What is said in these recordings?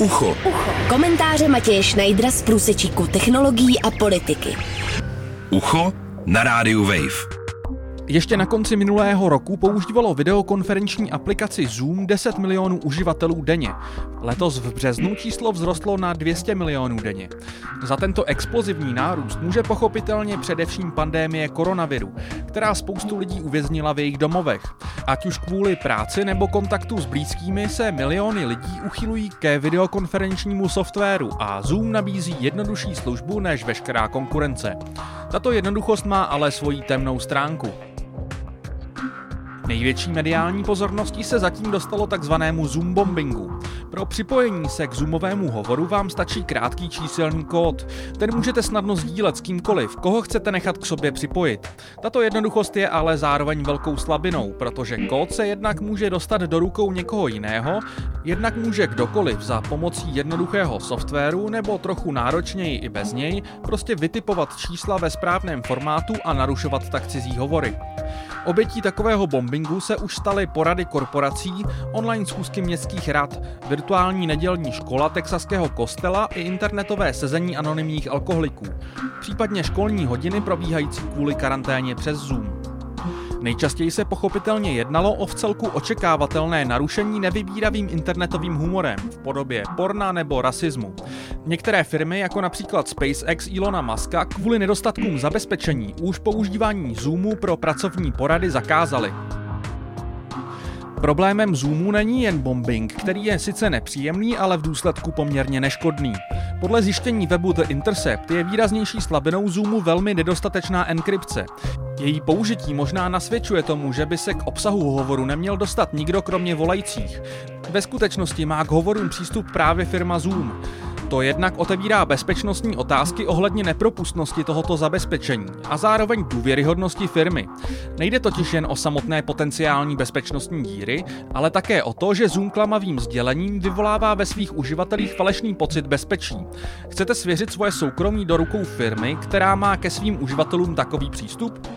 Ucho. Ucho. Komentáře Matěje Schneidera z průsečíku technologií a politiky. Ucho na rádiu Wave. Ještě na konci minulého roku používalo videokonferenční aplikaci Zoom 10 milionů uživatelů denně. Letos v březnu číslo vzrostlo na 200 milionů denně. Za tento explozivní nárůst může pochopitelně především pandémie koronaviru, která spoustu lidí uvěznila v jejich domovech. Ať už kvůli práci nebo kontaktu s blízkými se miliony lidí uchylují ke videokonferenčnímu softwaru a Zoom nabízí jednodušší službu než veškerá konkurence. Tato jednoduchost má ale svoji temnou stránku. Největší mediální pozorností se zatím dostalo takzvanému Zoom bombingu. Pro připojení se k Zoomovému hovoru vám stačí krátký číselný kód. Ten můžete snadno sdílet s kýmkoliv, koho chcete nechat k sobě připojit. Tato jednoduchost je ale zároveň velkou slabinou, protože kód se jednak může dostat do rukou někoho jiného, jednak může kdokoliv za pomocí jednoduchého softwaru nebo trochu náročněji i bez něj prostě vytipovat čísla ve správném formátu a narušovat tak cizí hovory. Obětí takového bombingu se už staly porady korporací, online schůzky městských rad, virtuální nedělní škola texaského kostela i internetové sezení anonymních alkoholiků, případně školní hodiny probíhající kvůli karanténě přes Zoom. Nejčastěji se pochopitelně jednalo o vcelku očekávatelné narušení nevybíravým internetovým humorem v podobě porna nebo rasismu. Některé firmy, jako například SpaceX Ilona Muska, kvůli nedostatkům zabezpečení už používání Zoomu pro pracovní porady zakázaly. Problémem Zoomu není jen bombing, který je sice nepříjemný, ale v důsledku poměrně neškodný. Podle zjištění webu The Intercept je výraznější slabinou Zoomu velmi nedostatečná enkrypce. Její použití možná nasvědčuje tomu, že by se k obsahu hovoru neměl dostat nikdo kromě volajících. Ve skutečnosti má k hovorům přístup právě firma Zoom. To jednak otevírá bezpečnostní otázky ohledně nepropustnosti tohoto zabezpečení a zároveň důvěryhodnosti firmy. Nejde totiž jen o samotné potenciální bezpečnostní díry, ale také o to, že Zoom klamavým sdělením vyvolává ve svých uživatelích falešný pocit bezpečí. Chcete svěřit svoje soukromí do rukou firmy, která má ke svým uživatelům takový přístup?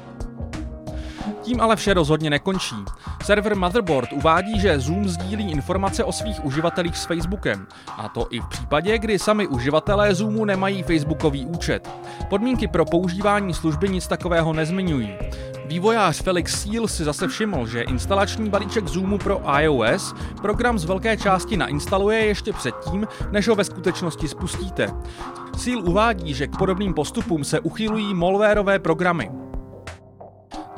Tím ale vše rozhodně nekončí. Server Motherboard uvádí, že Zoom sdílí informace o svých uživatelích s Facebookem. A to i v případě, kdy sami uživatelé Zoomu nemají Facebookový účet. Podmínky pro používání služby nic takového nezmiňují. Vývojář Felix Seal si zase všiml, že instalační balíček Zoomu pro iOS program z velké části nainstaluje ještě předtím, než ho ve skutečnosti spustíte. Seal uvádí, že k podobným postupům se uchylují malwareové programy.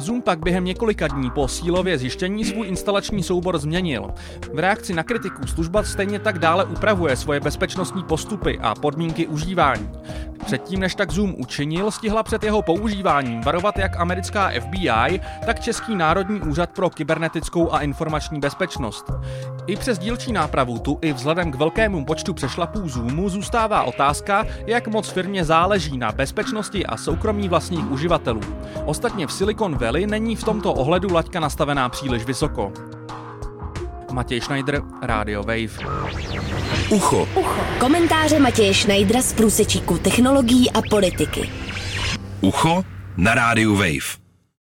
Zoom pak během několika dní po sílově zjištění svůj instalační soubor změnil. V reakci na kritiku služba stejně tak dále upravuje svoje bezpečnostní postupy a podmínky užívání. Předtím, než tak Zoom učinil, stihla před jeho používáním varovat jak americká FBI, tak Český národní úřad pro kybernetickou a informační bezpečnost. I přes dílčí nápravu tu i vzhledem k velkému počtu přešlapů Zoomu zůstává otázka, jak moc firmě záleží na bezpečnosti a soukromí vlastních uživatelů. Ostatně v Silicon Valley není v tomto ohledu laťka nastavená příliš vysoko. Matěj Schneider, Radio Wave. Ucho. Ucho. Komentáře Matěje Schneidera z průsečíku technologií a politiky. Ucho na rádiu Wave.